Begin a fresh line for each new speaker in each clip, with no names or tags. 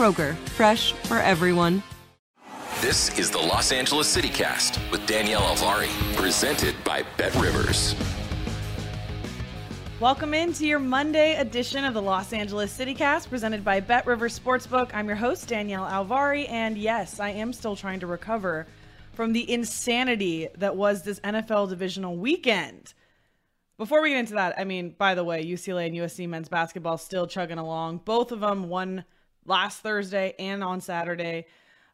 Kroger, fresh for everyone.
This is the Los Angeles CityCast with Danielle Alvari, presented by Bet Rivers.
Welcome into your Monday edition of the Los Angeles CityCast, presented by Bet Rivers Sportsbook. I'm your host Danielle Alvari, and yes, I am still trying to recover from the insanity that was this NFL divisional weekend. Before we get into that, I mean, by the way, UCLA and USC men's basketball still chugging along. Both of them won last Thursday and on Saturday.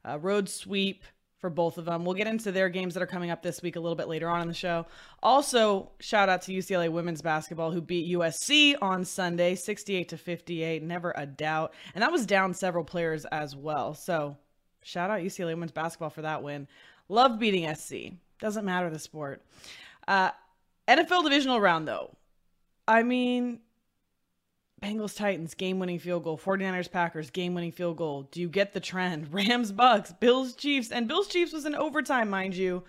Uh, road sweep for both of them. We'll get into their games that are coming up this week a little bit later on in the show. Also, shout out to UCLA women's basketball who beat USC on Sunday 68 to 58, never a doubt. And that was down several players as well. So, shout out UCLA women's basketball for that win. Love beating SC. Doesn't matter the sport. Uh, NFL divisional round though. I mean, Bengals Titans game winning field goal, 49ers Packers game winning field goal. Do you get the trend? Rams Bucks, Bills Chiefs, and Bills Chiefs was in overtime, mind you,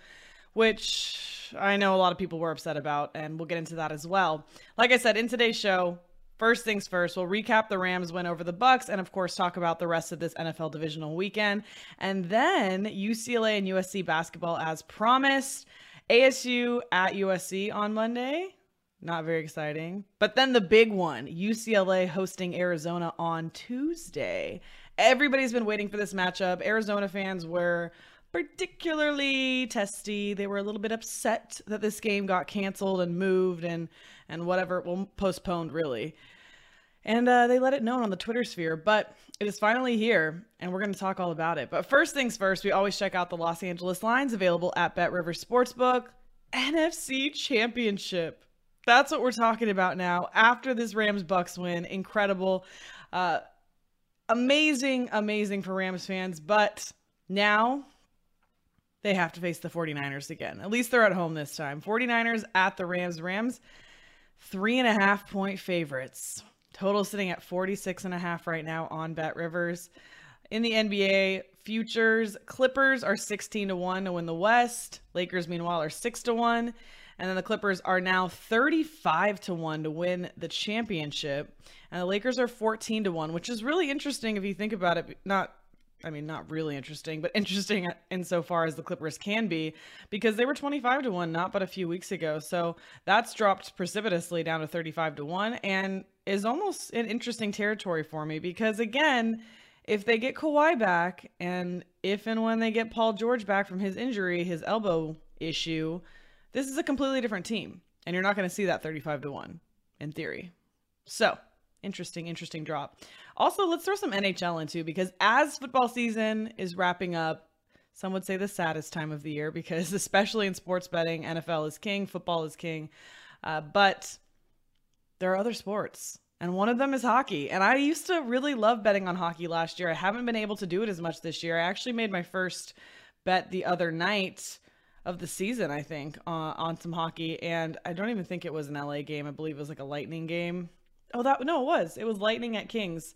which I know a lot of people were upset about, and we'll get into that as well. Like I said, in today's show, first things first, we'll recap the Rams win over the Bucks, and of course talk about the rest of this NFL divisional weekend, and then UCLA and USC basketball as promised. ASU at USC on Monday. Not very exciting. But then the big one UCLA hosting Arizona on Tuesday. Everybody's been waiting for this matchup. Arizona fans were particularly testy. They were a little bit upset that this game got canceled and moved and and whatever, well postponed really. And uh, they let it known on the Twitter sphere, but it is finally here, and we're going to talk all about it. But first things first, we always check out the Los Angeles lines available at Bet River Sportsbook. NFC Championship. That's what we're talking about now. After this Rams Bucks win, incredible, uh, amazing, amazing for Rams fans. But now they have to face the 49ers again. At least they're at home this time. 49ers at the Rams. Rams, three and a half point favorites. Total sitting at 46 and a half right now on Bet Rivers. In the NBA futures, Clippers are 16 to 1 to win the West. Lakers, meanwhile, are 6 to 1. And then the Clippers are now 35 to 1 to win the championship. And the Lakers are 14 to 1, which is really interesting if you think about it. Not I mean, not really interesting, but interesting insofar as the Clippers can be, because they were 25 to 1 not but a few weeks ago. So that's dropped precipitously down to 35 to 1 and is almost an interesting territory for me because, again, if they get Kawhi back and if and when they get Paul George back from his injury, his elbow issue, this is a completely different team, and you're not going to see that 35 to 1 in theory. So, interesting, interesting drop. Also, let's throw some NHL into because as football season is wrapping up, some would say the saddest time of the year because, especially in sports betting, NFL is king, football is king. Uh, but there are other sports, and one of them is hockey. And I used to really love betting on hockey last year. I haven't been able to do it as much this year. I actually made my first bet the other night of the season, I think, uh, on some hockey. And I don't even think it was an LA game. I believe it was like a Lightning game. Oh, that no, it was. It was Lightning at Kings,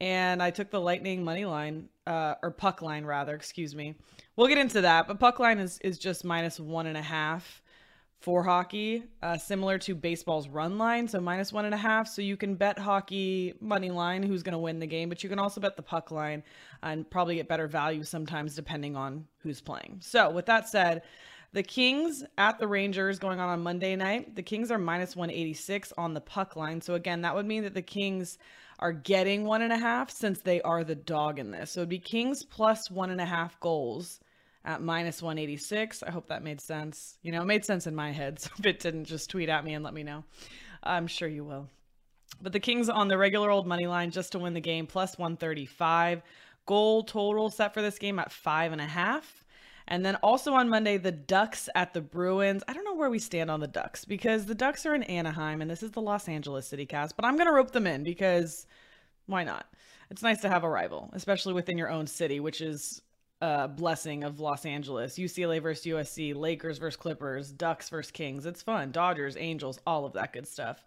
and I took the Lightning money line, uh, or puck line rather. Excuse me. We'll get into that, but puck line is is just minus one and a half for hockey, uh, similar to baseball's run line, so minus one and a half. So you can bet hockey money line who's going to win the game, but you can also bet the puck line and probably get better value sometimes depending on who's playing. So with that said, the Kings at the Rangers going on on Monday night. The Kings are minus 186 on the puck line. So again, that would mean that the Kings are getting one and a half since they are the dog in this. So it'd be Kings plus one and a half goals at minus 186. I hope that made sense. You know, it made sense in my head. So if it didn't, just tweet at me and let me know. I'm sure you will. But the Kings on the regular old money line just to win the game, plus 135. Goal total set for this game at five and a half. And then also on Monday, the Ducks at the Bruins. I don't know where we stand on the Ducks because the Ducks are in Anaheim and this is the Los Angeles City cast, but I'm going to rope them in because why not? It's nice to have a rival, especially within your own city, which is a blessing of Los Angeles. UCLA versus USC, Lakers versus Clippers, Ducks versus Kings. It's fun. Dodgers, Angels, all of that good stuff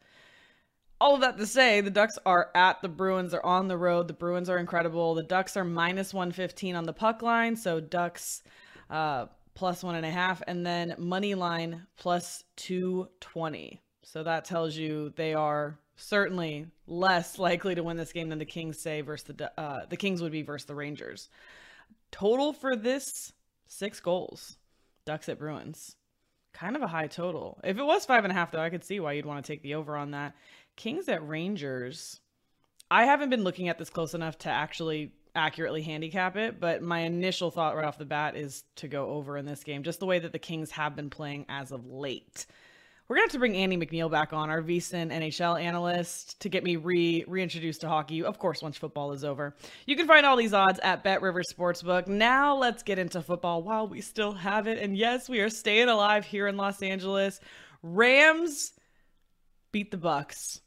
all of that to say, the Ducks are at the Bruins. They're on the road. The Bruins are incredible. The Ducks are minus 115 on the puck line. So Ducks uh, plus one and a half. And then money line plus 220. So that tells you they are certainly less likely to win this game than the Kings say versus the uh, the Kings would be versus the Rangers. Total for this six goals. Ducks at Bruins. Kind of a high total. If it was five and a half, though, I could see why you'd want to take the over on that. Kings at Rangers. I haven't been looking at this close enough to actually accurately handicap it, but my initial thought right off the bat is to go over in this game, just the way that the Kings have been playing as of late. We're gonna have to bring Andy McNeil back on, our VSiN NHL analyst, to get me re reintroduced to hockey. Of course, once football is over. You can find all these odds at Bet River Sportsbook. Now let's get into football while we still have it. And yes, we are staying alive here in Los Angeles. Rams beat the Bucks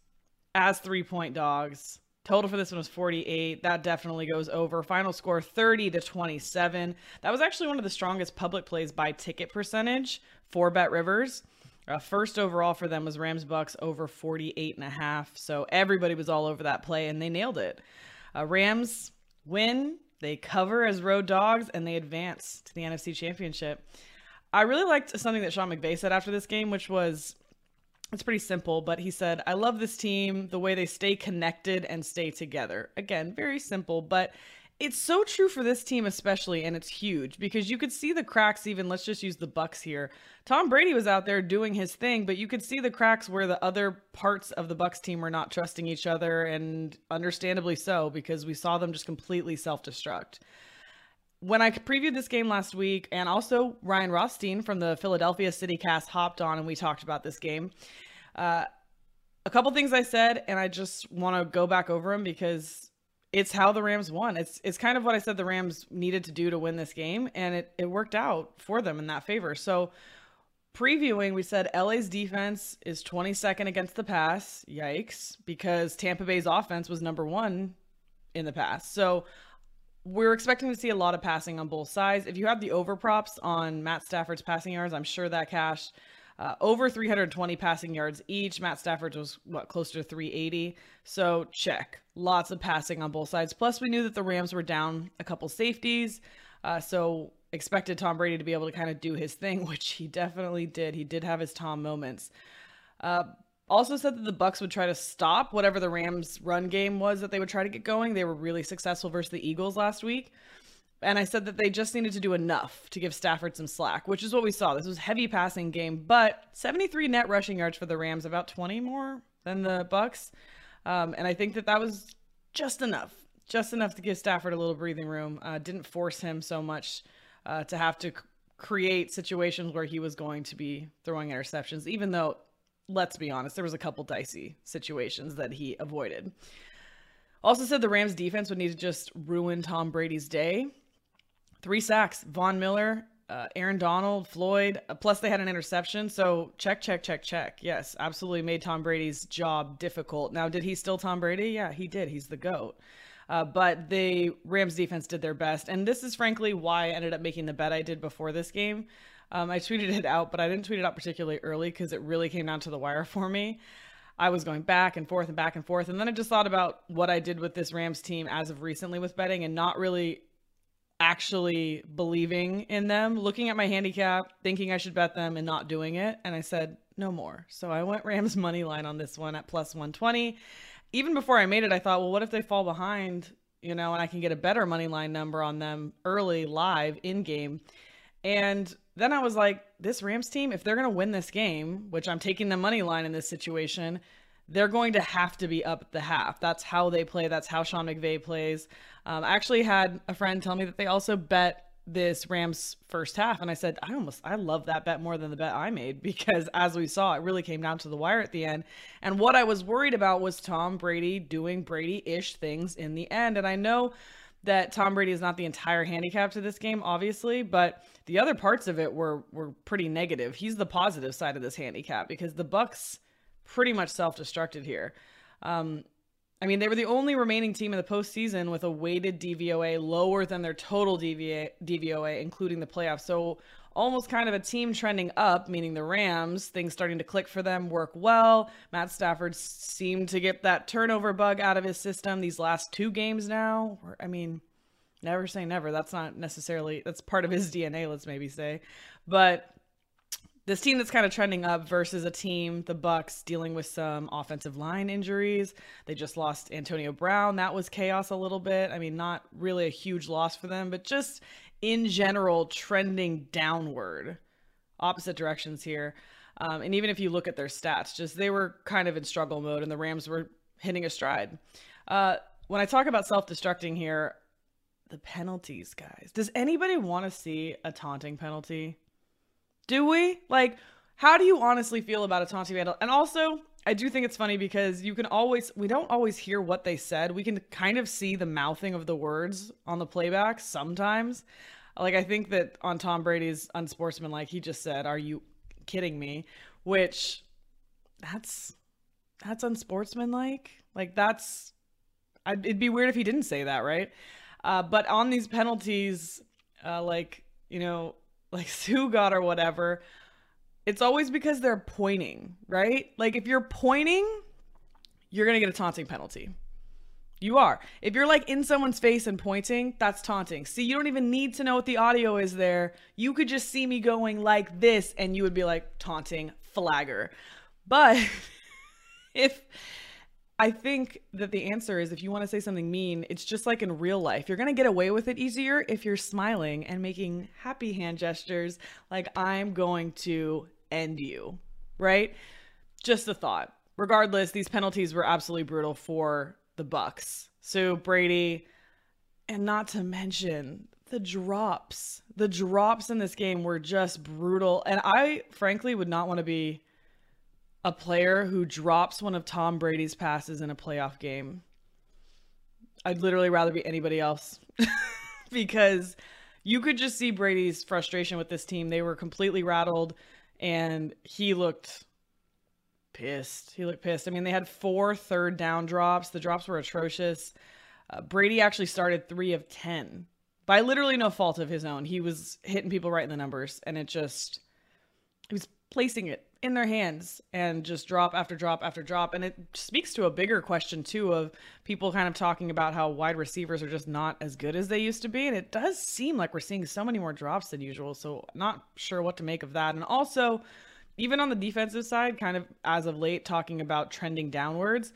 as three point dogs. Total for this one was 48. That definitely goes over. Final score 30 to 27. That was actually one of the strongest public plays by ticket percentage for Bet Rivers. Uh, first overall for them was Rams Bucks over 48 and a half. So everybody was all over that play and they nailed it. Uh, Rams win, they cover as road dogs, and they advance to the NFC Championship. I really liked something that Sean McVay said after this game, which was it's pretty simple, but he said, I love this team, the way they stay connected and stay together. Again, very simple, but it's so true for this team especially and it's huge because you could see the cracks even let's just use the bucks here tom brady was out there doing his thing but you could see the cracks where the other parts of the bucks team were not trusting each other and understandably so because we saw them just completely self-destruct when I previewed this game last week, and also Ryan Rothstein from the Philadelphia City Cast hopped on and we talked about this game. Uh, a couple things I said, and I just want to go back over them because it's how the Rams won. It's it's kind of what I said the Rams needed to do to win this game, and it it worked out for them in that favor. So previewing, we said LA's defense is 22nd against the pass. Yikes, because Tampa Bay's offense was number one in the pass. So we're expecting to see a lot of passing on both sides. If you have the over props on Matt Stafford's passing yards, I'm sure that cash uh, over 320 passing yards each. Matt Stafford was what closer to 380. So check. Lots of passing on both sides. Plus, we knew that the Rams were down a couple safeties. Uh, so expected Tom Brady to be able to kind of do his thing, which he definitely did. He did have his Tom moments. Uh, also said that the Bucks would try to stop whatever the Rams run game was that they would try to get going. They were really successful versus the Eagles last week. And I said that they just needed to do enough to give Stafford some slack, which is what we saw. This was heavy passing game, but 73 net rushing yards for the Rams, about 20 more than the Bucks. Um, and I think that that was just enough, just enough to give Stafford a little breathing room. Uh, didn't force him so much uh, to have to c- create situations where he was going to be throwing interceptions, even though let's be honest, there was a couple dicey situations that he avoided. Also said the Rams defense would need to just ruin Tom Brady's day. Three sacks, Von Miller, uh, Aaron Donald, Floyd, uh, plus they had an interception. So check, check, check, check. Yes, absolutely made Tom Brady's job difficult. Now, did he still Tom Brady? Yeah, he did. He's the GOAT. Uh, but the Rams defense did their best. And this is frankly why I ended up making the bet I did before this game. Um, I tweeted it out, but I didn't tweet it out particularly early because it really came down to the wire for me. I was going back and forth and back and forth. And then I just thought about what I did with this Rams team as of recently with betting and not really actually believing in them, looking at my handicap, thinking I should bet them and not doing it. And I said, no more. So I went Rams money line on this one at plus 120. Even before I made it, I thought, well, what if they fall behind, you know, and I can get a better money line number on them early, live, in game. And then I was like, this Rams team, if they're going to win this game, which I'm taking the money line in this situation, they're going to have to be up the half. That's how they play. That's how Sean McVay plays. Um, I actually had a friend tell me that they also bet this Rams first half. And I said, I almost, I love that bet more than the bet I made because as we saw, it really came down to the wire at the end. And what I was worried about was Tom Brady doing Brady ish things in the end. And I know that Tom Brady is not the entire handicap to this game, obviously, but the other parts of it were were pretty negative. He's the positive side of this handicap because the Bucs pretty much self-destructed here. Um, I mean, they were the only remaining team in the postseason with a weighted DVOA lower than their total DVA, DVOA, including the playoffs. So almost kind of a team trending up, meaning the Rams, things starting to click for them, work well. Matt Stafford seemed to get that turnover bug out of his system these last two games now. I mean, never say never. That's not necessarily, that's part of his DNA, let's maybe say. But this team that's kind of trending up versus a team, the Bucks, dealing with some offensive line injuries. They just lost Antonio Brown. That was chaos a little bit. I mean, not really a huge loss for them, but just in general trending downward, opposite directions here. Um, and even if you look at their stats, just they were kind of in struggle mode, and the Rams were hitting a stride. Uh, when I talk about self-destructing here, the penalties, guys. Does anybody want to see a taunting penalty? Do we? Like, how do you honestly feel about a taunting vandal? And also, I do think it's funny because you can always, we don't always hear what they said. We can kind of see the mouthing of the words on the playback sometimes. Like, I think that on Tom Brady's unsportsmanlike, he just said, Are you kidding me? Which, that's, that's unsportsmanlike. Like, that's, I'd, it'd be weird if he didn't say that, right? Uh, but on these penalties, uh, like, you know, like Sue got or whatever, it's always because they're pointing, right? Like if you're pointing, you're going to get a taunting penalty. You are. If you're like in someone's face and pointing, that's taunting. See, you don't even need to know what the audio is there. You could just see me going like this and you would be like taunting flagger. But if I think that the answer is if you want to say something mean, it's just like in real life. You're going to get away with it easier if you're smiling and making happy hand gestures like I'm going to end you, right? Just a thought. Regardless, these penalties were absolutely brutal for the Bucks. So Brady and not to mention the drops. The drops in this game were just brutal and I frankly would not want to be a player who drops one of Tom Brady's passes in a playoff game. I'd literally rather be anybody else because you could just see Brady's frustration with this team. They were completely rattled and he looked pissed. He looked pissed. I mean, they had four third down drops. The drops were atrocious. Uh, Brady actually started three of 10 by literally no fault of his own. He was hitting people right in the numbers and it just, he was placing it in their hands and just drop after drop after drop. And it speaks to a bigger question, too, of people kind of talking about how wide receivers are just not as good as they used to be. And it does seem like we're seeing so many more drops than usual. So, not sure what to make of that. And also, even on the defensive side, kind of as of late, talking about trending downwards,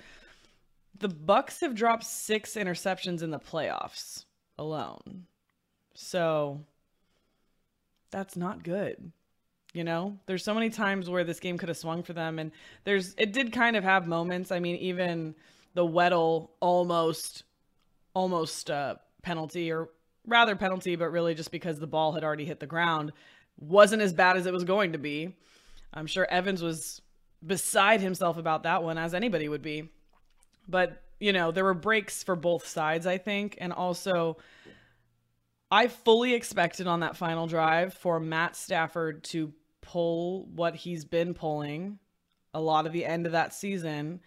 the Bucks have dropped six interceptions in the playoffs alone. So, that's not good. You know, there's so many times where this game could have swung for them, and there's it did kind of have moments. I mean, even the Weddle almost, almost uh, penalty, or rather penalty, but really just because the ball had already hit the ground, wasn't as bad as it was going to be. I'm sure Evans was beside himself about that one, as anybody would be. But you know, there were breaks for both sides, I think, and also. I fully expected on that final drive for Matt Stafford to pull what he's been pulling a lot of the end of that season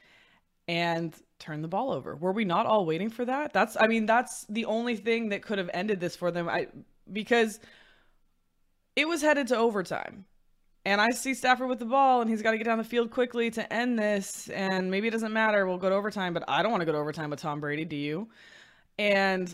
and turn the ball over. Were we not all waiting for that? That's I mean that's the only thing that could have ended this for them. I because it was headed to overtime. And I see Stafford with the ball and he's got to get down the field quickly to end this and maybe it doesn't matter. We'll go to overtime, but I don't want to go to overtime with Tom Brady, do you? And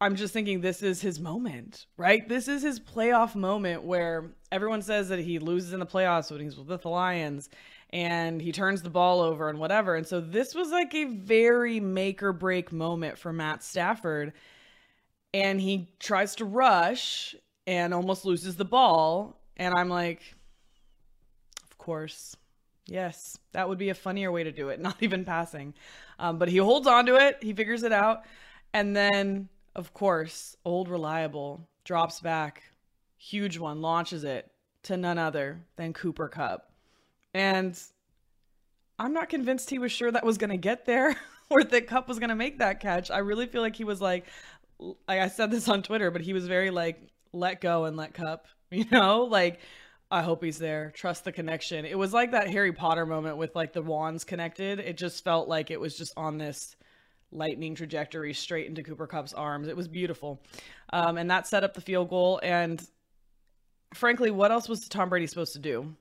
I'm just thinking this is his moment, right? This is his playoff moment where everyone says that he loses in the playoffs when he's with the Lions and he turns the ball over and whatever. And so this was like a very make or break moment for Matt Stafford. And he tries to rush and almost loses the ball. And I'm like, of course, Yes, that would be a funnier way to do it, not even passing. Um, but he holds on to it, he figures it out. And then, of course, old reliable drops back, huge one, launches it to none other than Cooper Kupp. And I'm not convinced he was sure that was going to get there or that Kupp was going to make that catch. I really feel like he was like, like I said this on Twitter, but he was very like, let go and let Kupp, you know, like I hope he's there. Trust the connection. It was like that Harry Potter moment with like the wands connected. It just felt like it was just on this lightning trajectory straight into Cooper Kupp's arms. It was beautiful. Um, and that set up the field goal. And frankly, what else was Tom Brady supposed to do?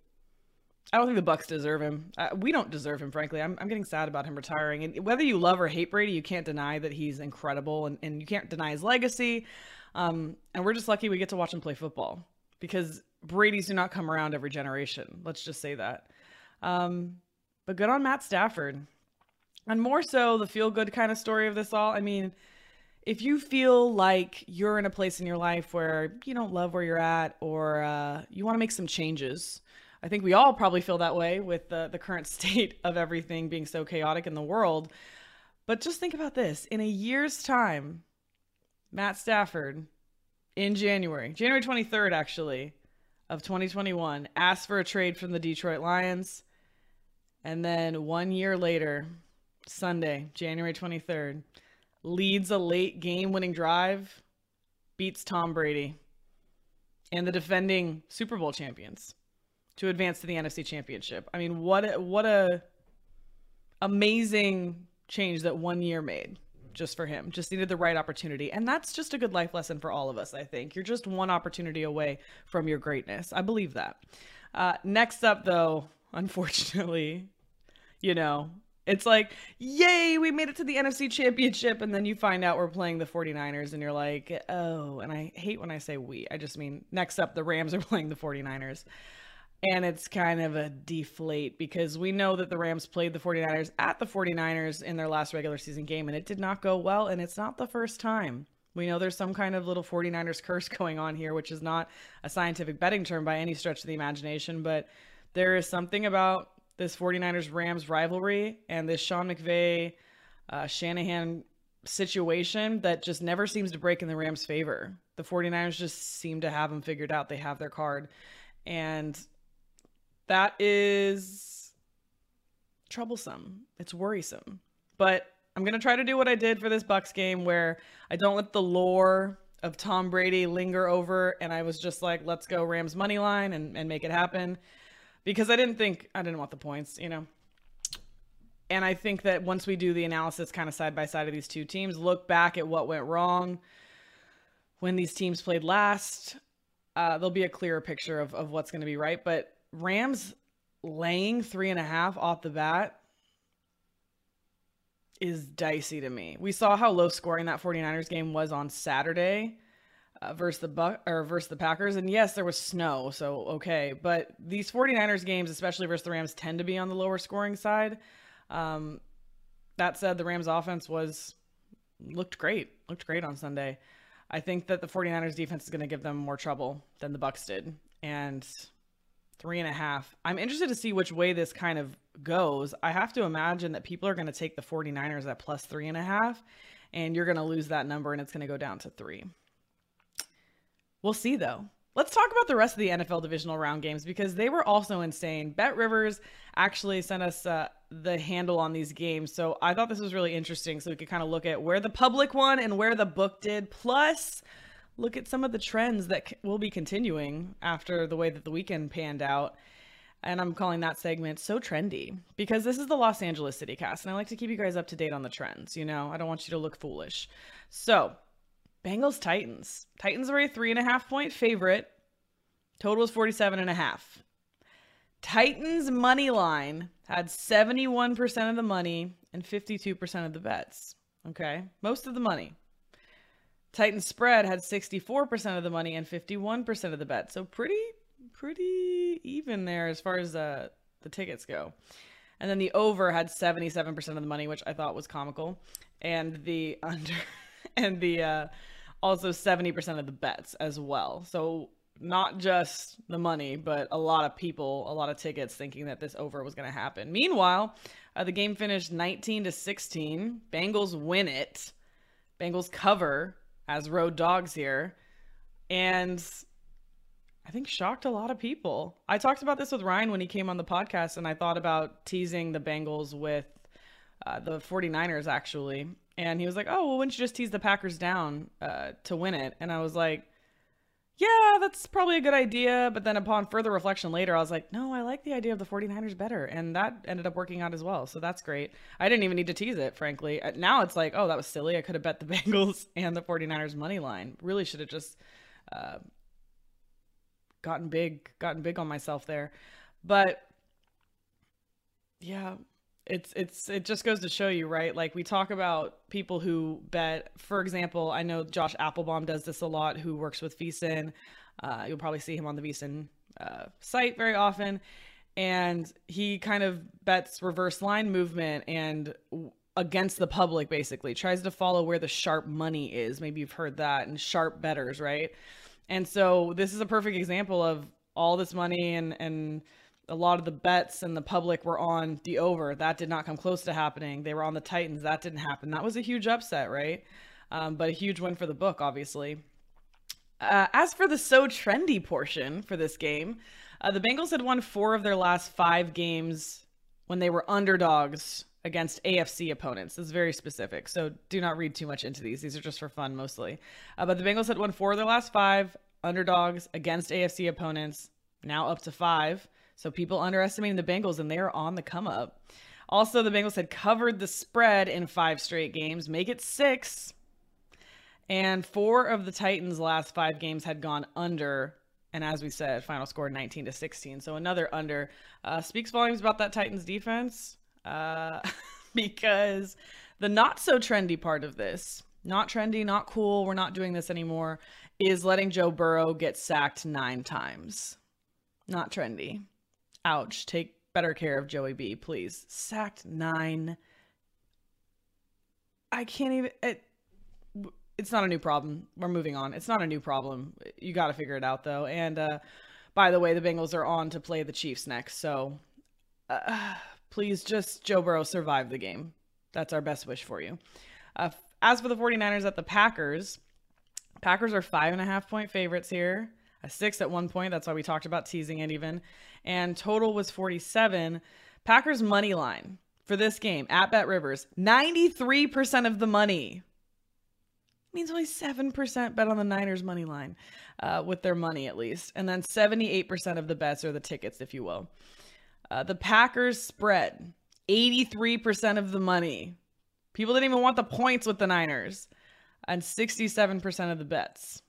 I don't think the Bucks deserve him. Uh, we don't deserve him, frankly. I'm, I'm getting sad about him retiring. And whether you love or hate Brady, you can't deny that he's incredible and, and you can't deny his legacy. Um, and we're just lucky we get to watch him play football because Brady's do not come around every generation. Let's just say that. Um, but good on Matt Stafford. And more so, the feel good kind of story of this all. I mean, if you feel like you're in a place in your life where you don't love where you're at or uh, you want to make some changes, I think we all probably feel that way with the, the current state of everything being so chaotic in the world. But just think about this in a year's time, Matt Stafford in January, January 23rd, actually, of 2021, asked for a trade from the Detroit Lions. And then one year later, Sunday, January 23rd, leads a late game winning drive, beats Tom Brady and the defending Super Bowl champions to advance to the NFC Championship. I mean, what a, what a amazing change that one year made just for him. Just needed the right opportunity. And that's just a good life lesson for all of us, I think. You're just one opportunity away from your greatness. I believe that. Uh, next up, though, unfortunately, you know, it's like, yay, we made it to the NFC Championship. And then you find out we're playing the 49ers, and you're like, oh, and I hate when I say we. I just mean next up, the Rams are playing the 49ers and it's kind of a deflate because we know that the Rams played the 49ers at the 49ers in their last regular season game and it did not go well and it's not the first time. We know there's some kind of little 49ers curse going on here, which is not a scientific betting term by any stretch of the imagination, but there is something about this 49ers Rams rivalry and this Sean McVay uh, Shanahan situation that just never seems to break in the Rams' favor. The 49ers just seem to have them figured out. They have their card. And that is troublesome. It's worrisome. But I'm going to try to do what I did for this Bucks game where I don't let the lore of Tom Brady linger over and I was just like, let's go Rams money line and, and make it happen. Because I didn't think I didn't want the points, you know. And I think that once we do the analysis kind of side by side of these two teams, look back at what went wrong when these teams played last, uh, there'll be a clearer picture of, of what's going to be right. But Rams laying three and a half off the bat is dicey to me. We saw how low scoring that 49ers game was on Saturday uh, versus the Buck or versus the Packers and yes, there was snow, so okay, but these 49ers games, especially versus the Rams tend to be on the lower scoring side. Um, that said, the Rams offense was looked great. Looked great on Sunday. I think that the 49ers defense is going to give them more trouble than the Bucks did. And Three and a half. I'm interested to see which way this kind of goes. I have to imagine that people are going to take the 49ers at plus three and a half, and you're going to lose that number and it's going to go down to three. We'll see though. Let's talk about the rest of the NFL divisional round games because they were also insane. Bet Rivers actually sent us uh, the handle on these games. So I thought this was really interesting. So we could kind of look at where the public won and where the book did. Plus, look at some of the trends that will be continuing after the way that the weekend panned out. And I'm calling that segment so trendy because this is the Los Angeles City Cast, and I like to keep you guys up to date on the trends. You know, I don't want you to look foolish. So, Bengals Titans. Titans were a three and a half point favorite. Total was 47 and a half. Titans money line had 71% of the money and 52% of the bets. Okay. Most of the money. Titans spread had 64% of the money and 51% of the bet. So pretty pretty even there as far as uh, the tickets go. And then the over had 77% of the money, which I thought was comical. And the under and the uh, also 70% of the bets as well. So not just the money, but a lot of people, a lot of tickets thinking that this over was going to happen. Meanwhile, uh, the game finished 19 to 16. Bengals win it. Bengals cover as road dogs here. And I think shocked a lot of people. I talked about this with Ryan when he came on the podcast, and I thought about teasing the Bengals with uh, the 49ers actually. And he was like, oh, well, wouldn't you just tease the Packers down uh, to win it? And I was like, yeah, that's probably a good idea. But then upon further reflection later, I was like, no, I like the idea of the 49ers better. And that ended up working out as well. So that's great. I didn't even need to tease it, frankly. Uh, now it's like, oh, that was silly. I could have bet the Bengals and the 49ers money line. Really should have just uh, gotten big, gotten big on myself there. But yeah, it's it's it just goes to show you right? Like we talk about people who bet for example i know Josh Appelbaum does this a lot who works with VSiN. Uh, you'll probably see him on the VSiN uh, site very often. And he kind of bets reverse line movement and against the public basically. Tries to follow where the sharp money is. Maybe you've heard that and sharp betters right? And so this is a perfect example of all this money and and a lot of the bets and the public were on the over. That did not come close to happening. They were on the Titans. That didn't happen. That was a huge upset, right? Um, but a huge win for the book, obviously. Uh, as for the so trendy portion for this game, uh, the Bengals had won four of their last five games when they were underdogs against AFC opponents. This is very specific, so do not read too much into these. These are just for fun mostly. Uh, but the Bengals had won four of their last five underdogs against AFC opponents, now up to five. So people underestimating the Bengals, and they're on the come up. Also, the Bengals had covered the spread in five straight games, make it six. And four of the Titans' last five games had gone under. And as we said, final score 19 to 16. So another under. Uh, speaks volumes about that Titans defense uh, because the not so trendy part of this, not trendy, not cool, we're not doing this anymore, is letting Joe Burrow get sacked nine times. Not trendy. Ouch. Take better care of Joey B, please. Sacked nine. I can't even. It, it's not a new problem. We're moving on. It's not a new problem. You got to figure it out, though. And uh, by the way, the Bengals are on to play the Chiefs next. So uh, please just, Joe Burrow, survive the game. That's our best wish for you. Uh, as for the 49ers at the Packers, Packers are five and a half point favorites here a six at one point. That's why we talked about teasing it even. And total was 47. Packers money line for this game at Bet Rivers, 93% of the money. Means only 7% bet on the Niners money line uh, with their money at least. And then 78% of the bets are the tickets, if you will. Uh, the Packers spread, 83% of the money. People didn't even want the points with the Niners. And 67% of the bets.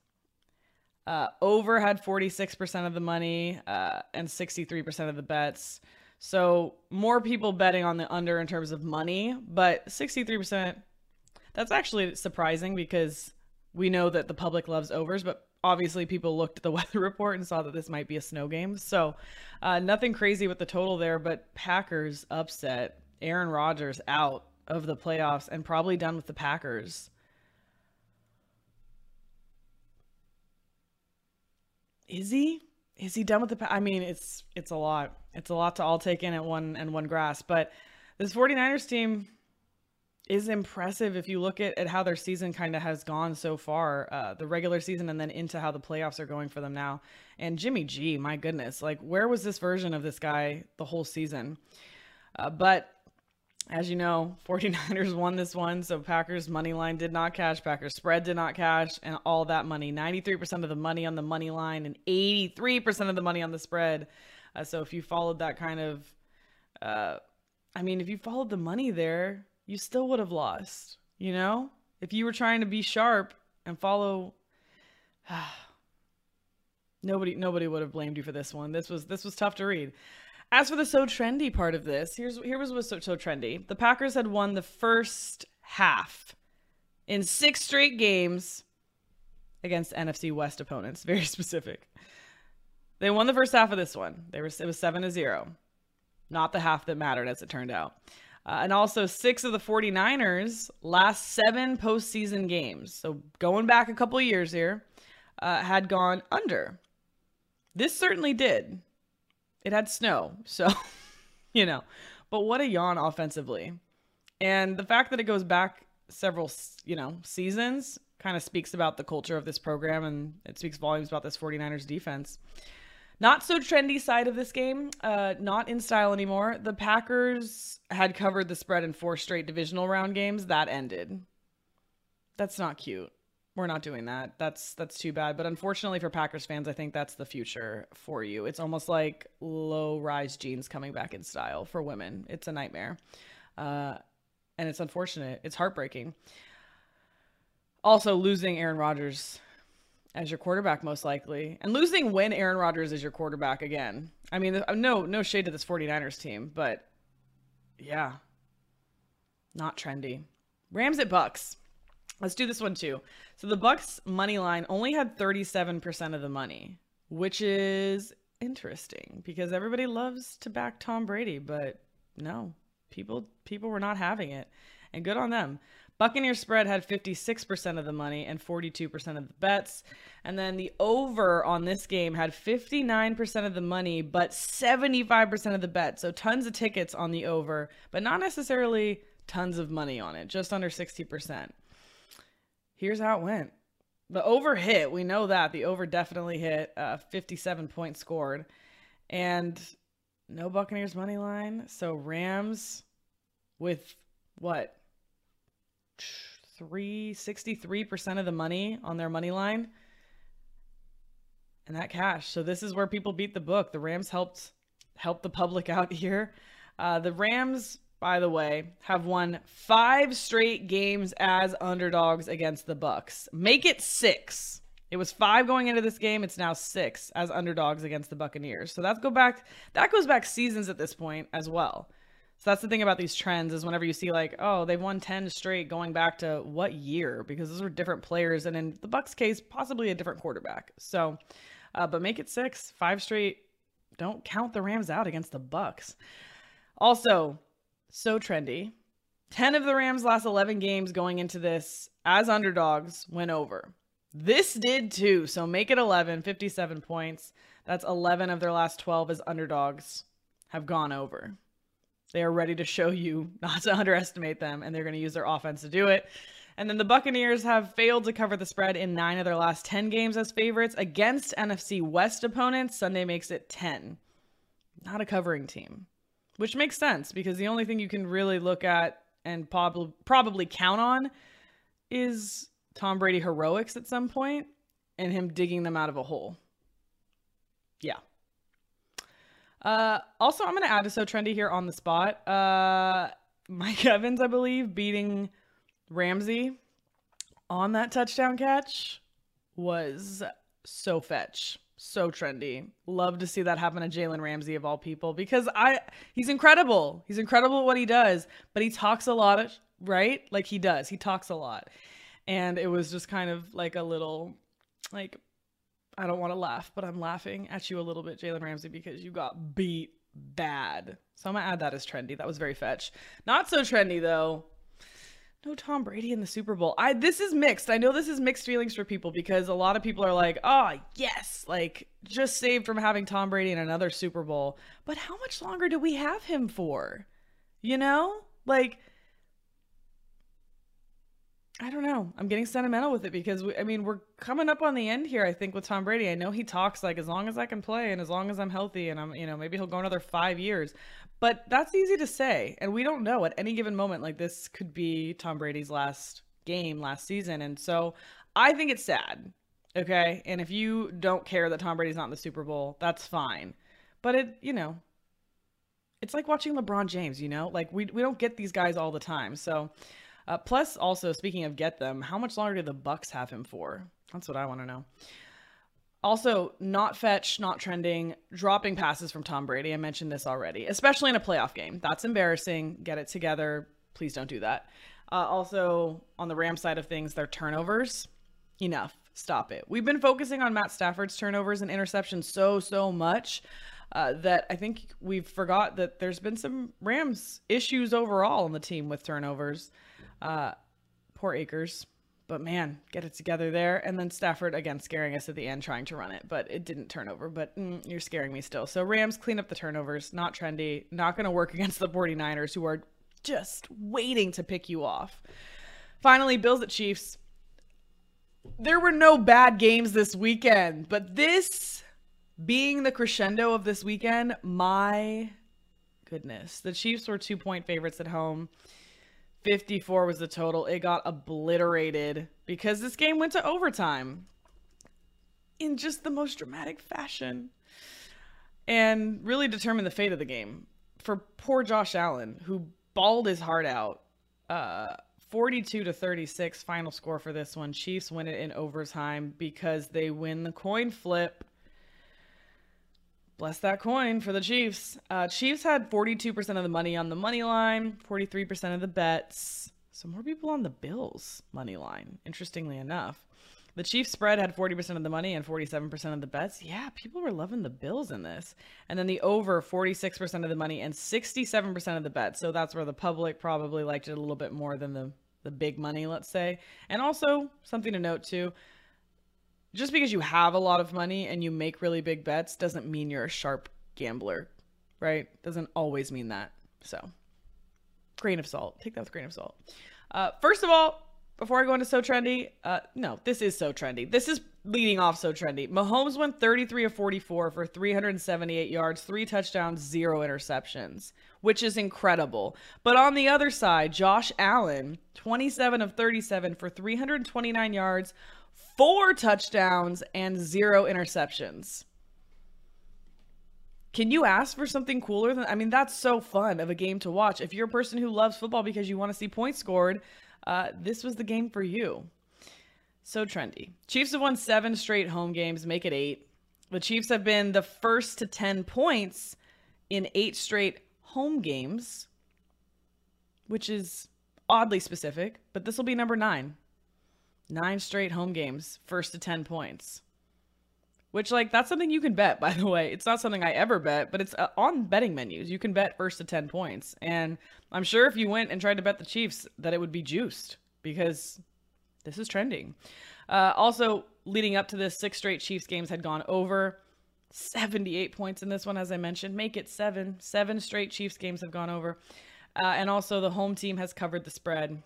Uh, over had 46% of the money uh, and 63% of the bets. So more people betting on the under in terms of money, but 63%, that's actually surprising because we know that the public loves overs, but obviously people looked at the weather report and saw that this might be a snow game. So uh, nothing crazy with the total there, but Packers upset. Aaron Rodgers out of the playoffs and probably done with the Packers. Is he? Is he done with the? I mean, it's it's a lot. It's a lot to all take in at one and one grasp. But this 49ers team is impressive if you look at, at how their season kind of has gone so far, uh, the regular season, and then into how the playoffs are going for them now. And Jimmy G, my goodness, like where was this version of this guy the whole season? Uh, but as you know, 49ers won this one, so Packers money line did not cash, Packers spread did not cash, and all that money 93% of the money on the money line and 83% of the money on the spread. Uh, so if you followed that kind of, uh, I mean, if you followed the money there, you still would have lost, you know? If you were trying to be sharp and follow. nobody nobody would have blamed you for this one. This was this was tough to read. As for the so trendy part of this, here's here was what's so, so trendy. The Packers had won the first half in six straight games against NFC West opponents. Very specific. They won the first half of this one. They were it was seven to zero. Not the half that mattered, as it turned out. Uh, and also six of the 49ers last seven postseason games. So going back a couple years here, uh, had gone under. This certainly did. It had snow, so, you know, but what a yawn offensively. And the fact that it goes back several, you know, seasons kind of speaks about the culture of this program and it speaks volumes about this 49ers defense. Not so trendy side of this game, uh, not in style anymore. The Packers had covered the spread in four straight divisional round games. That ended. That's not cute. We're not doing that. That's that's too bad. But unfortunately for Packers fans, I think that's the future for you. It's almost like low rise jeans coming back in style for women. It's a nightmare, uh, and it's unfortunate. It's heartbreaking. Also, losing Aaron Rodgers as your quarterback most likely and losing when Aaron Rodgers is your quarterback again. I mean, uh, no no shade to this 49ers team, but yeah. Not trendy. Rams at Bucks. Let's do this one too. So the Bucks money line only had 37% of the money, which is interesting because everybody loves to back Tom Brady, but no. People people were not having it. And good on them. Buccaneers spread had 56% of the money and 42% of the bets. And then the over on this game had 59% of the money, but 75% of the bet. So tons of tickets on the over, but not necessarily tons of money on it, just under 60%. Here's how it went. The over hit. We know that. The over definitely hit. Uh, 57 points scored. And no Buccaneers money line. So Rams with what? three sixty-three percent of the money on their money line and that cash. So this is where people beat the book. The Rams helped help the public out here. Uh, the Rams, by the way, have won five straight games as underdogs against the Bucks. Make it six. It was five going into this game. It's now six as underdogs against the Buccaneers. So that's go back. That goes back seasons at this point as well. So that's the thing about these trends is whenever you see like, oh, they've won 10 straight going back to what year? Because those were different players. And in the Bucks case, possibly a different quarterback. So, uh, but make it six, five straight. Don't count the Rams out against the Bucks. Also, so trendy. 10 of the Rams' last 11 games going into this as underdogs went over. This did too. So make it 11, 57 points. That's 11 of their last 12 as underdogs have gone over. They are ready to show you not to underestimate them, and they're going to use their offense to do it. And then the Buccaneers have failed to cover the spread in nine of their last 10 games as favorites against NFC West opponents. Sunday makes it 10. Not a covering team, which makes sense because the only thing you can really look at and prob- probably count on is Tom Brady heroics at some point and him digging them out of a hole. Yeah. Uh, also, I'm going to add a so trendy here on the spot. Uh, Mike Evans, I believe, beating Ramsey on that touchdown catch was so fetch, so trendy. Love to see that happen to Jalen Ramsey of all people because I he's incredible. He's incredible at what he does, but he talks a lot, right? Like he does. He talks a lot, and it was just kind of like a little like I don't want to laugh, but I'm laughing at you a little bit, Jalen Ramsey, because you got beat bad. So I'm gonna add that as trendy. That was very fetch. Not so trendy though. No Tom Brady in the Super Bowl. I this is mixed. I know this is mixed feelings for people because a lot of people are like, "Oh, yes, like just saved from having Tom Brady in another Super Bowl." But how much longer do we have him for? You know? Like I don't know. I'm getting sentimental with it because we, I mean we're coming up on the end here. I think with Tom Brady, I know he talks like as long as I can play and as long as I'm healthy and I'm you know maybe he'll go another five years, but that's easy to say and we don't know at any given moment. Like this could be Tom Brady's last game last season, and so I think it's sad. Okay, and if you don't care that Tom Brady's not in the Super Bowl, that's fine. But it you know it's like watching LeBron James. You know, like we we don't get these guys all the time, so. Uh, plus, also speaking of get them, how much longer do the Bucks have him for? That's what I want to know. Also, not fetch, not trending, dropping passes from Tom Brady. I mentioned this already, especially in a playoff game. That's embarrassing. Get it together. Please don't do that. Uh, also, on the Ram side of things, their turnovers. Enough. Stop it. We've been focusing on Matt Stafford's turnovers and interceptions so, so much. Uh, that I think we've forgot that there's been some Rams issues overall on the team with turnovers. Uh, poor Akers, but man, get it together there. And then Stafford again scaring us at the end, trying to run it, but it didn't turn over. But mm, you're scaring me still. So Rams clean up the turnovers. Not trendy. Not going to work against the 49ers, who are just waiting to pick you off. Finally, Bills at Chiefs. There were no bad games this weekend, but this being the crescendo of this weekend, my goodness. The Chiefs were two point favorites at home. 54 was the total. It got obliterated because this game went to overtime in just the most dramatic fashion and really determined the fate of the game for poor Josh Allen, who balled his heart out. Uh, 42 to 36 final score for this one. Chiefs win it in overtime because they win the coin flip. Bless that coin for the Chiefs. Uh, Chiefs had 42% of the money on the money line, 43% of the bets. So more people on the Bills money line, interestingly enough. The Chiefs spread had 40% of the money and 47% of the bets. Yeah, people were loving the Bills in this. And then the over 46% of the money and 67% of the bets. So that's where the public probably liked it a little bit more than the the big money, let's say. And also, something to note too, just because you have a lot of money and you make really big bets doesn't mean you're a sharp gambler, right? Doesn't always mean that. So, grain of salt. Take that with grain of salt. Uh, first of all, before I go into so trendy, uh, no, this is so trendy. This is leading off so trendy. Mahomes went 33 of 44 for 378 yards, three touchdowns, zero interceptions, which is incredible. But on the other side, Josh Allen, 27 of 37 for 329 yards, four touchdowns, and zero interceptions. Can you ask for something cooler than I mean that's so fun of a game to watch. If you're a person who loves football because you want to see points scored, uh, this was the game for you. So trendy. Chiefs have won seven straight home games, make it eight. The Chiefs have been the first to 10 points in eight straight home games, which is oddly specific, but this will be number nine. Nine straight home games, first to 10 points. Which, like, that's something you can bet, by the way. It's not something I ever bet, but it's uh, on betting menus. You can bet first to 10 points. And I'm sure if you went and tried to bet the Chiefs, that it would be juiced because this is trending. Uh, also, leading up to this, six straight Chiefs games had gone over. 78 points in this one, as I mentioned. Make it seven. Seven straight Chiefs games have gone over. Uh, and also, the home team has covered the spread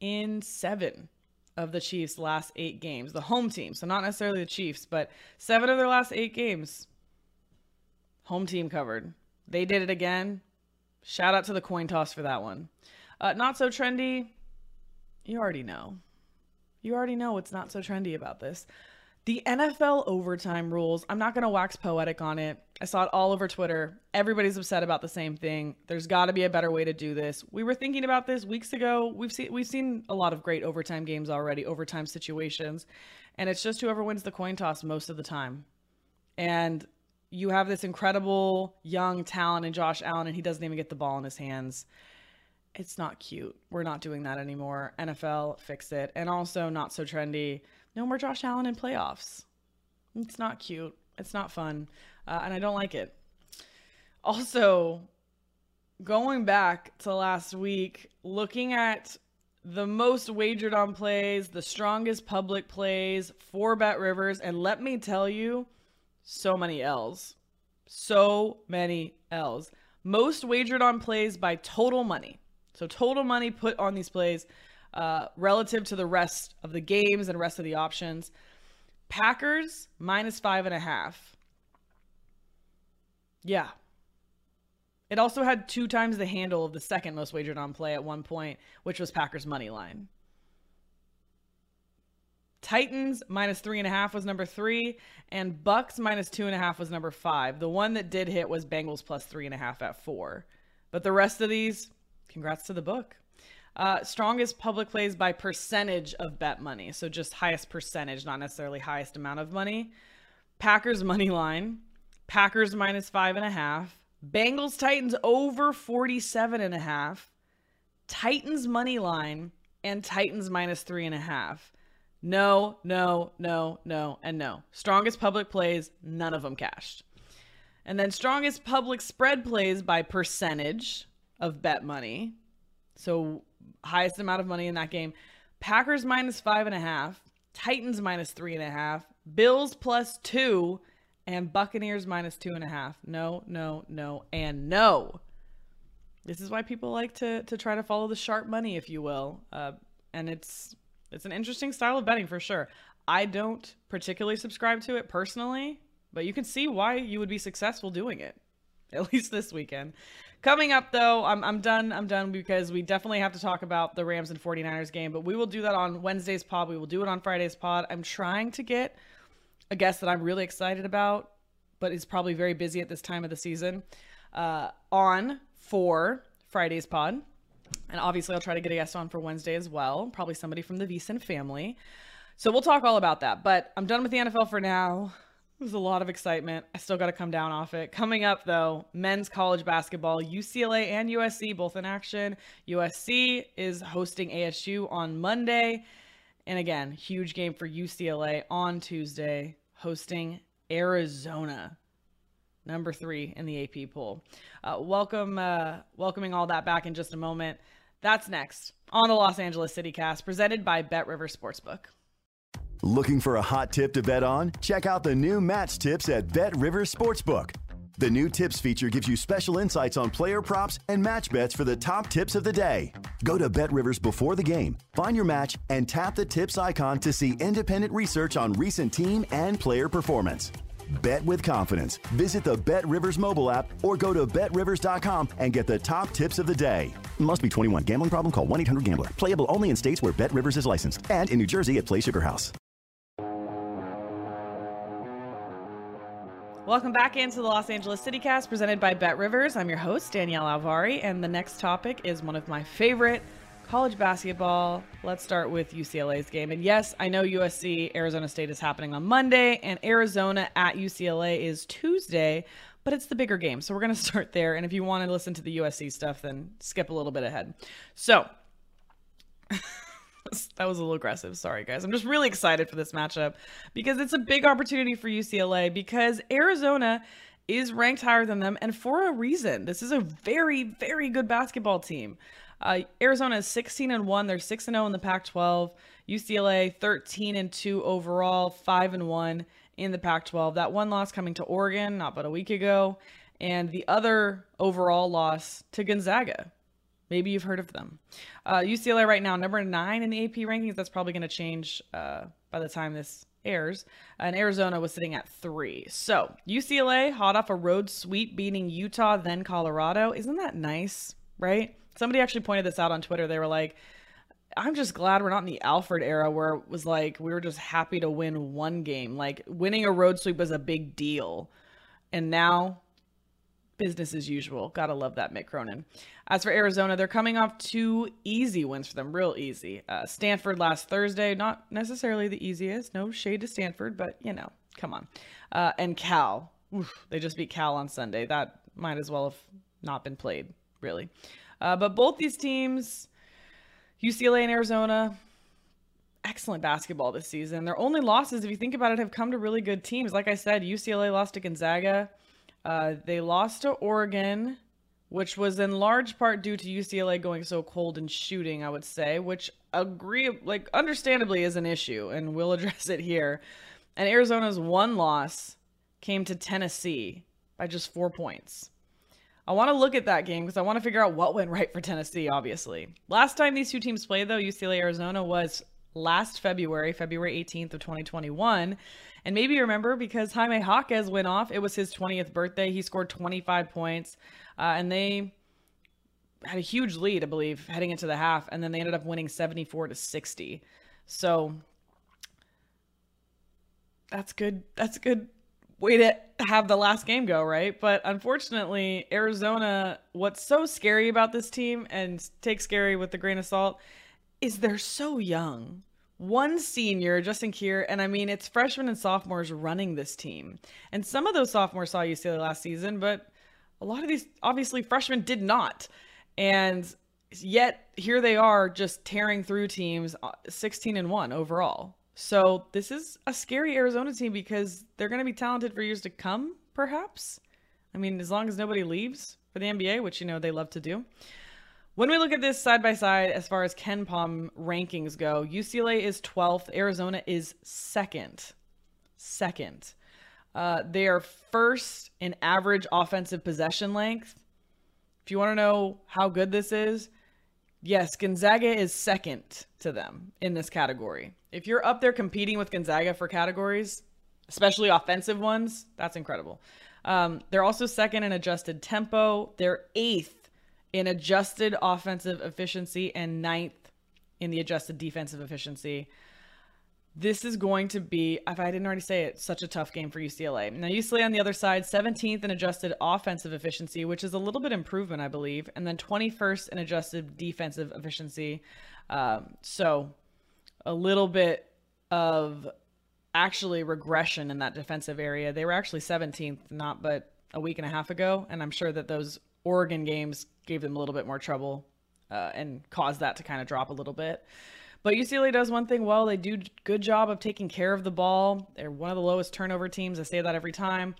in seven of the Chiefs' last eight games. The home team, so not necessarily the Chiefs, but seven of their last eight games, home team covered. They did it again. Shout out to the coin toss for that one. Uh, not so trendy. You already know. You already know what's not so trendy about this. The NFL overtime rules, I'm not going to wax poetic on it. I saw it all over Twitter. Everybody's upset about the same thing. There's got to be a better way to do this. We were thinking about this weeks ago. We've seen we've seen a lot of great overtime games already, overtime situations, and it's just whoever wins the coin toss most of the time. And you have this incredible young talent in Josh Allen and he doesn't even get the ball in his hands. It's not cute. We're not doing that anymore. NFL, fix it. And also not so trendy no more Josh Allen in playoffs. It's not cute. It's not fun. Uh, and I don't like it. Also, going back to last week, looking at the most wagered on plays, the strongest public plays for Bet Rivers, and let me tell you, so many L's. So many L's. Most wagered on plays by total money. So, total money put on these plays uh, relative to the rest of the games and rest of the options. Packers minus five and a half. Yeah. It also had two times the handle of the second most wagered on play at one point, which was Packers money line. Titans minus three and a half was number three, and Bucks minus two and a half was number five. The one that did hit was Bengals plus three and a half at four. But the rest of these, congrats to the book. Uh, strongest public plays by percentage of bet money. So just highest percentage, not necessarily highest amount of money. Packers money line. Packers minus five and a half. Bengals Titans over 47 and a half. Titans money line and Titans minus three and a half. No, no, no, no, and no. Strongest public plays, none of them cashed. And then strongest public spread plays by percentage of bet money. So highest amount of money in that game. Packers minus five and a half, Titans minus three and a half, Bills plus two, and Buccaneers minus two and a half. No, no, no, and no. This is why people like to to try to follow the sharp money, if you will. Uh, and it's it's an interesting style of betting for sure. I don't particularly subscribe to it personally, but you can see why you would be successful doing it. At least this weekend. Coming up though, I'm I'm done. I'm done because we definitely have to talk about the Rams and 49ers game, but we will do that on Wednesday's pod. We will do it on Friday's pod. I'm trying to get a guest that I'm really excited about, but is probably very busy at this time of the season. Uh, on for Friday's pod. And obviously, I'll try to get a guest on for Wednesday as well. Probably somebody from the VSiN family. So we'll talk all about that. But I'm done with the NFL for now. Was a lot of excitement. I still got to come down off it. Coming up, though, men's college basketball, UCLA and USC both in action. USC is hosting ASU on Monday. And again, huge game for UCLA on Tuesday, hosting Arizona number three in the AP poll. Uh, welcome, uh, welcoming all that back in just a moment. That's next on the Los Angeles City Cast, presented by Bet River Sportsbook.
Looking for a hot tip to bet on? Check out the new match tips at Bet River Sportsbook. The new tips feature gives you special insights on player props and match bets for the top tips of the day. Go to Bet Rivers before the game, find your match, and tap the tips icon to see independent research on recent team and player performance. Bet with confidence. Visit the Bet Rivers mobile app or go to betrivers.com and get the top tips of the day. Must be 21. Gambling problem? Call 1 800 Gambler. Playable only in states where Bet Rivers is licensed and in New Jersey at Play Sugar House.
Welcome back into the Los Angeles City Cast presented by Bet Rivers. I'm your host, Danielle Alvari, and the next topic is one of my favorite college basketball. Let's start with UCLA's game. And yes, I know USC Arizona State is happening on Monday, and Arizona at UCLA is Tuesday, but it's the bigger game. So we're going to start there. And if you want to listen to the USC stuff, then skip a little bit ahead. So. that was a little aggressive. Sorry, guys. I'm just really excited for this matchup because it's a big opportunity for UCLA because Arizona is ranked higher than them and for a reason. This is a very, very good basketball team. Uh, Arizona is 16 and 1. They're 6 and 0 in the Pac 12. UCLA 13 and 2 overall, 5 and 1 in the Pac 12. That one loss coming to Oregon not but a week ago. And the other overall loss to Gonzaga. Maybe you've heard of them. Uh, UCLA right now, number nine in the AP rankings. That's probably going to change uh, by the time this airs. And Arizona was sitting at three. So UCLA, hot off a road sweep, beating Utah, then Colorado. Isn't that nice, right? Somebody actually pointed this out on Twitter. They were like, I'm just glad we're not in the Alford era where it was like we were just happy to win one game. Like winning a road sweep was a big deal. And now business as usual. Gotta love that, Mick Cronin. As for Arizona, they're coming off two easy wins for them, real easy. Uh, Stanford last Thursday, not necessarily the easiest. No shade to Stanford, but you know, come on. Uh, and Cal, Oof, they just beat Cal on Sunday. That might as well have not been played, really. Uh, but both these teams, UCLA and Arizona, excellent basketball this season. Their only losses, if you think about it, have come to really good teams. Like I said, UCLA lost to Gonzaga. Uh, they lost to Oregon, which was in large part due to UCLA going so cold and shooting, I would say, which agree like understandably is an issue, and we'll address it here. And Arizona's one loss came to Tennessee by just four points. I want to look at that game because I want to figure out what went right for Tennessee, obviously. Last time these two teams played, though, UCLA Arizona, was last February, February 18th of 2021. And maybe you remember because Jaime Jaquez went off. It was his 20th birthday. He scored 25 points. Uh, and they had a huge lead, I believe, heading into the half. And then they ended up winning 74 to 60. So that's good. That's a good way to have the last game go, right? But unfortunately, Arizona, what's so scary about this team, and take scary with a grain of salt, is they're so young. One senior, Justin Kier, and I mean, it's freshmen and sophomores running this team. And some of those sophomores saw UCLA last season, but a lot of these, obviously, freshmen did not. And yet, here they are just tearing through teams uh, 16 and 1 overall. So this is a scary Arizona team because they're going to be talented for years to come, perhaps. I mean, as long as nobody leaves for the NBA, which you know they love to do. When we look at this side by side, as far as KenPom rankings go, UCLA is 12th, Arizona is second. Second. Uh, they are first in average offensive possession length. If you want to know how good this is, yes, Gonzaga is second to them in this category. If you're up there competing with Gonzaga for categories, especially offensive ones, that's incredible. Um, they're also second in adjusted tempo. They're eighth in adjusted offensive efficiency and ninth in the adjusted defensive efficiency. This is going to be, if I didn't already say it, such a tough game for UCLA. Now, UCLA on the other side, 17th in adjusted offensive efficiency, which is a little bit improvement, I believe, and then 21st in adjusted defensive efficiency. Um, so, a little bit of actually regression in that defensive area. They were actually 17th, not but a week and a half ago, and I'm sure that those Oregon games gave them a little bit more trouble uh, and caused that to kind of drop a little bit. But UCLA does one thing well. They do good job of taking care of the ball. They're one of the lowest turnover teams. I say that every time.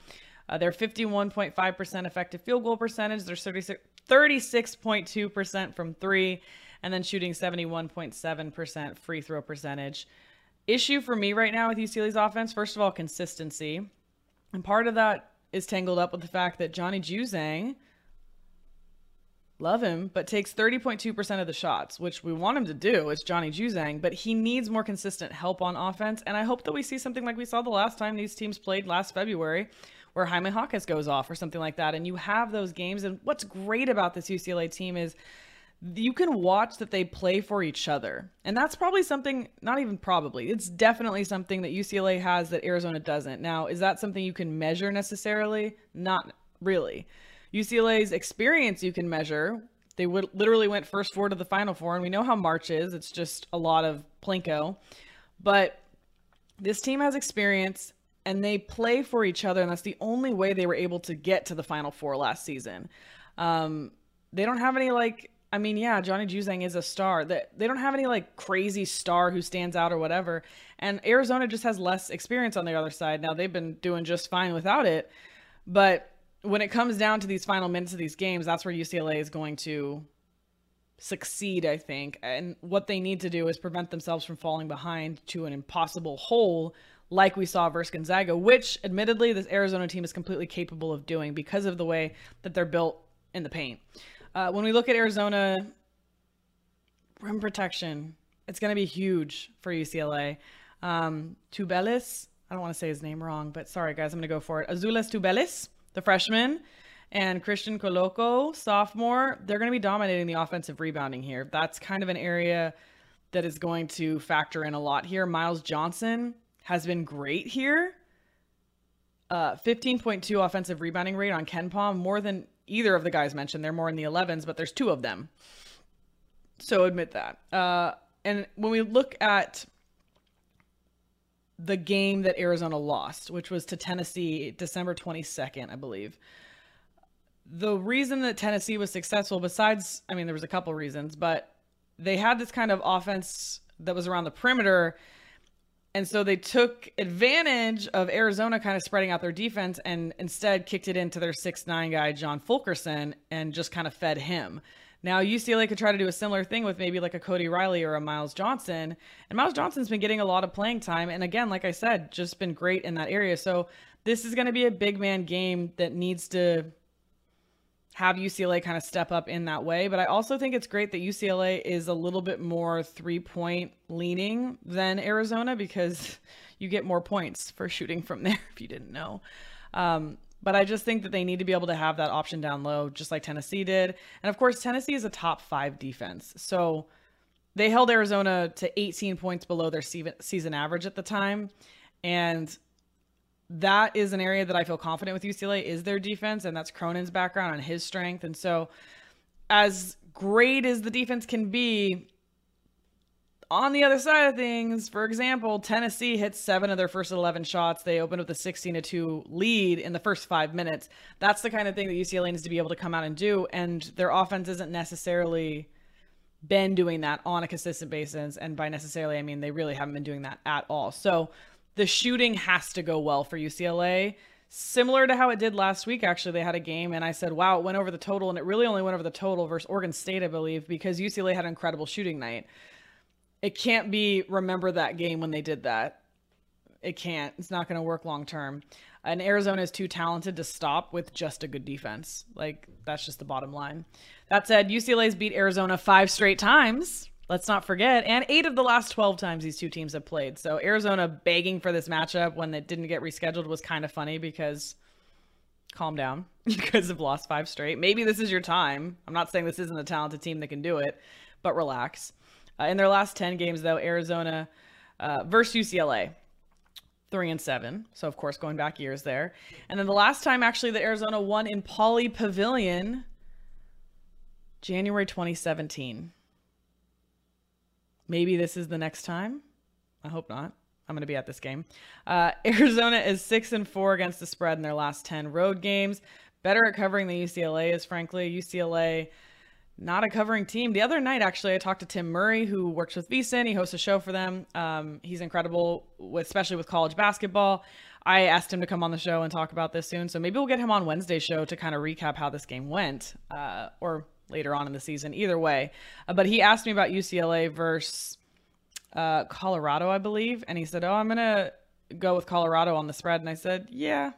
Uh, they're 51.5% effective field goal percentage. They're 36.2% from three, and then shooting 71.7% free throw percentage. Issue for me right now with UCLA's offense, first of all, consistency. And part of that is tangled up with the fact that Johnny Juzang love him, but takes 30.2% of the shots, which we want him to do. It's Johnny Juzang, but he needs more consistent help on offense. And I hope that we see something like we saw the last time these teams played last February, where Jaime Jaquez goes off or something like that. And you have those games. And what's great about this UCLA team is you can watch that they play for each other. And that's probably something, not even probably, it's definitely something that UCLA has that Arizona doesn't. Now, is that something you can measure necessarily? Not really. UCLA's experience you can measure. They literally went first four to the final four, and we know how March is. It's just a lot of plinko. But this team has experience and they play for each other, and that's the only way they were able to get to the final four last season. Um, they don't have any like I mean, yeah, Johnny Juzang is a star. That they don't have any like crazy star who stands out or whatever. And Arizona just has less experience on the other side. Now they've been doing just fine without it, but when it comes down to these final minutes of these games, that's where UCLA is going to succeed, I think. And what they need to do is prevent themselves from falling behind to an impossible hole like we saw versus Gonzaga, which admittedly this Arizona team is completely capable of doing because of the way that they're built in the paint. Uh, when we look at Arizona, rim protection, it's going to be huge for UCLA. Um, Tubelis, I don't want to say his name wrong, but sorry guys, I'm going to go for it. Azuolas Tubelis the freshman, and Christian Koloko, sophomore, they're going to be dominating the offensive rebounding here. That's kind of an area that is going to factor in a lot here. Myles Johnson has been great here. Uh, 15.2 offensive rebounding rate on KenPom, more than either of the guys mentioned. They're more in the 11s, but there's two of them. So admit that. Uh, and when we look at the game that Arizona lost, which was to Tennessee December 22nd, I believe. The reason that Tennessee was successful, besides, I mean, there was a couple reasons, but they had this kind of offense that was around the perimeter. And so they took advantage of Arizona kind of spreading out their defense and instead kicked it into their six nine guy, John Fulkerson, and just kind of fed him. Now UCLA could try to do a similar thing with maybe like a Cody Riley or a Myles Johnson. And Myles Johnson's been getting a lot of playing time. And again, like I said, just been great in that area. So this is going to be a big man game that needs to have UCLA kind of step up in that way. But I also think it's great that UCLA is a little bit more three point leaning than Arizona because you get more points for shooting from there if you didn't know. Um, but I just think that they need to be able to have that option down low, just like Tennessee did. And of course, Tennessee is a top five defense. So they held Arizona to 18 points below their season average at the time. And that is an area that I feel confident with UCLA is their defense. And that's Cronin's background and his strength. And so, as great as the defense can be, on the other side of things, for example, Tennessee hit seven of their first 11 shots. They opened with a 16 to 2 lead in the first five minutes. That's the kind of thing that UCLA needs to be able to come out and do. And their offense isn't necessarily been doing that on a consistent basis. And by necessarily, I mean they really haven't been doing that at all. So the shooting has to go well for UCLA Similar to how it did last week, actually, they had a game, and I said, wow, it went over the total, and it really only went over the total versus Oregon State, I believe, because UCLA had an incredible shooting night. It can't be remember that game when they did that. It can't. It's not going to work long term. And Arizona is too talented to stop with just a good defense. Like, that's just the bottom line. That said, UCLA's beat Arizona five straight times. Let's not forget. And eight of the last 12 times these two teams have played. So Arizona begging for this matchup when it didn't get rescheduled was kind of funny because calm down. You guys have lost five straight. Maybe this is your time. I'm not saying this isn't a talented team that can do it, but relax. Uh, in their last 10 games, though, Arizona uh, versus UCLA, three and seven. So, of course, going back years there. And then the last time, actually, that Arizona won in Pauley Pavilion, January 2017. Maybe this is the next time. I hope not. I'm going to be at this game. Uh, Arizona is six and four against the spread in their last 10 road games. Better at covering than UCLA is, frankly. UCLA, not a covering team. The other night, actually, I talked to Tim Murray, who works with VSiN. He hosts a show for them. Um, he's incredible, with, especially with college basketball. I asked him to come on the show and talk about this soon. So maybe we'll get him on Wednesday's show to kind of recap how this game went, uh, or later on in the season. Either way. Uh, but he asked me about UCLA versus uh, Colorado, I believe. And he said, Oh, I'm going to go with Colorado on the spread. And I said, Yeah.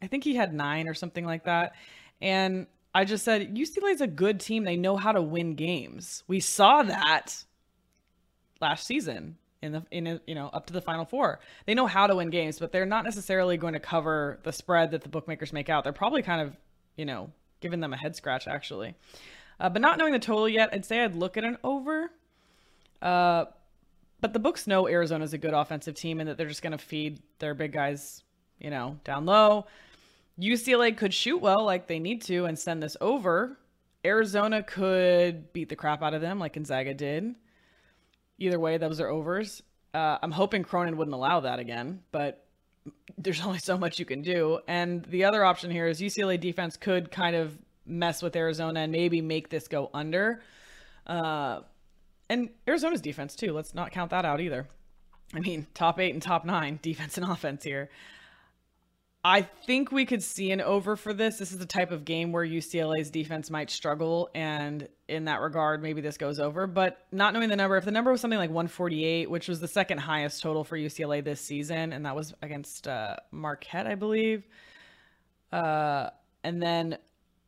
I think he had nine or something like that. And I just said, UCLA is a good team. They know how to win games. We saw that last season in the in a, you know up to the final four. They know how to win games, but they're not necessarily going to cover the spread that the bookmakers make out. They're probably kind of you know giving them a head scratch actually. Uh, but not knowing the total yet, I'd say I'd look at an over. Uh, but the books know Arizona's a good offensive team and that they're just going to feed their big guys, you know, down low. UCLA could shoot well like they need to and send this over. Arizona could beat the crap out of them like Gonzaga did. Either way, those are overs. Uh, I'm hoping Cronin wouldn't allow that again, but there's only so much you can do. And the other option here is UCLA defense could kind of mess with Arizona and maybe make this go under. Uh, and Arizona's defense too. Let's not count that out either. I mean, top eight and top nine defense and offense here. I think we could see an over for this. This is the type of game where UCLA's defense might struggle, and in that regard, maybe this goes over. But not knowing the number, if the number was something like 148, which was the second highest total for UCLA this season, and that was against uh, Marquette, I believe, uh, and then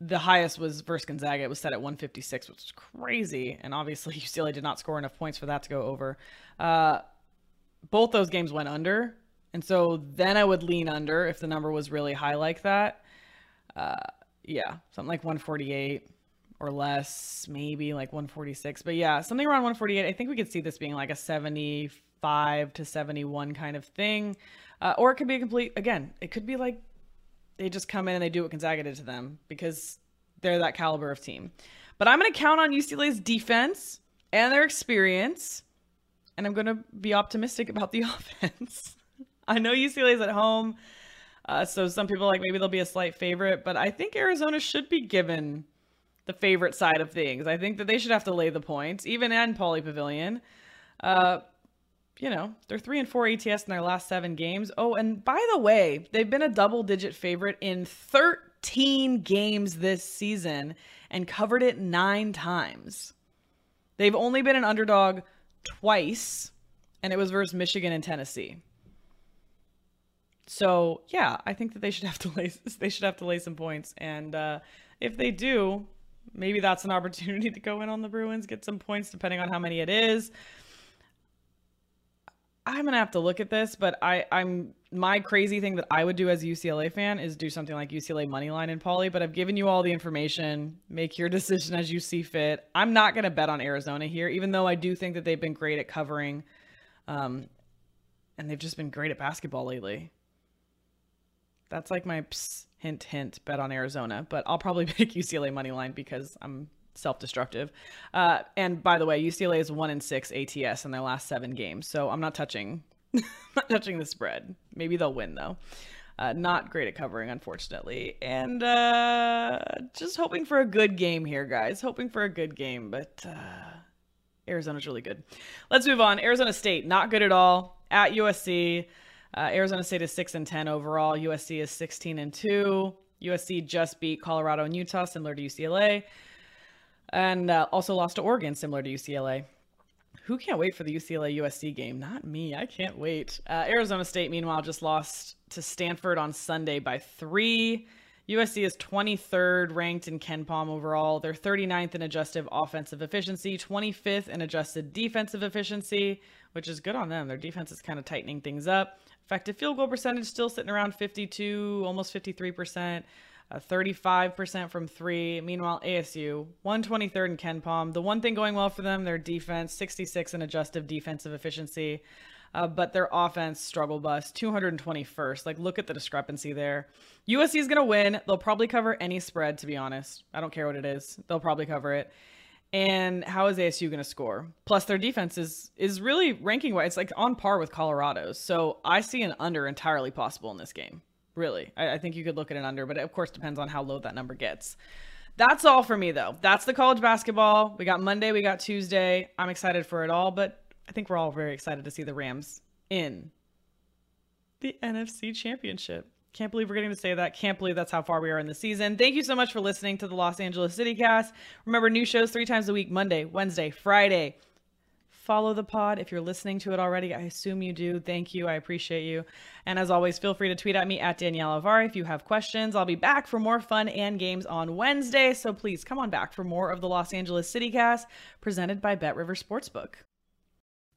the highest was versus Gonzaga. It was set at 156, which is crazy. And obviously, UCLA did not score enough points for that to go over. Uh, both those games went under. And so then I would lean under if the number was really high like that. Uh, yeah, something like 148 or less, maybe like 146. But yeah, something around 148. I think we could see this being like a 75 to 71 kind of thing. Uh, or it could be a complete, again, it could be like they just come in and they do what Gonzaga did to them because they're that caliber of team. But I'm going to count on UCLA's defense and their experience, and I'm going to be optimistic about the offense. I know UCLA's at home, uh, so some people like maybe they'll be a slight favorite, but I think Arizona should be given the favorite side of things. I think that they should have to lay the points, even in Pauley Pavilion. Uh, you know, they're three and four ATS in their last seven games. Oh, and by the way, they've been a double digit favorite in 13 games this season and covered it nine times. They've only been an underdog twice, and it was versus Michigan and Tennessee. So yeah, I think that they should have to lay they should have to lay some points, and uh, if they do, maybe that's an opportunity to go in on the Bruins, get some points, depending on how many it is. I'm gonna have to look at this, but I, I'm my crazy thing that I would do as a UCLA fan is do something like UCLA money line in Pauley. But I've given you all the information. Make your decision as you see fit. I'm not gonna bet on Arizona here, even though I do think that they've been great at covering, um, and they've just been great at basketball lately. That's like my hint hint bet on Arizona, but I'll probably pick UCLA money line because I'm self-destructive. Uh, and by the way, UCLA is one in six ATS in their last seven games, so I'm not touching, not touching the spread. Maybe they'll win though. Uh, not great at covering, unfortunately, and uh, just hoping for a good game here, guys. Hoping for a good game, but uh, Arizona's really good. Let's move on. Arizona State, not good at all. At USC, Uh, Arizona State is six and ten overall. USC is sixteen and two. USC just beat Colorado and Utah, similar to UCLA, and uh, also lost to Oregon, similar to UCLA. Who can't wait for the UCLA USC game? Not me. I can't wait. Uh, Arizona State, meanwhile, just lost to Stanford on Sunday by three. USC is 23rd ranked in KenPom overall. They're 39th in adjusted offensive efficiency, 25th in adjusted defensive efficiency, which is good on them. Their defense is kind of tightening things up. Effective field goal percentage still sitting around 52, almost 53%. Uh, 35% from three. Meanwhile, ASU, 123rd in KenPom. The one thing going well for them, their defense, 66 in adjusted defensive efficiency. Uh, but their offense struggle bus 221st. Like, look at the discrepancy there. USC is going to win. They'll probably cover any spread, to be honest. I don't care what it is. They'll probably cover it. And how is ASU going to score? Plus, their defense is is really ranking wise. It's like on par with Colorado's. So I see an under entirely possible in this game. Really, I, I think you could look at an under, but it of course depends on how low that number gets. That's all for me, though. That's the college basketball. We got Monday, we got Tuesday. I'm excited for it all, but I think we're all very excited to see the Rams in the NFC Championship. Can't believe we're getting to say that. Can't believe that's how far we are in the season. Thank you so much for listening to the Los Angeles City Cast. Remember, new shows three times a week Monday, Wednesday, Friday. Follow the pod if you're listening to it already. I assume you do. Thank you. I appreciate you. And as always, feel free to tweet at me at Danielle Alvari if you have questions. I'll be back for more fun and games on Wednesday. So please come on back for more of the Los Angeles City Cast presented by Bet River Sportsbook.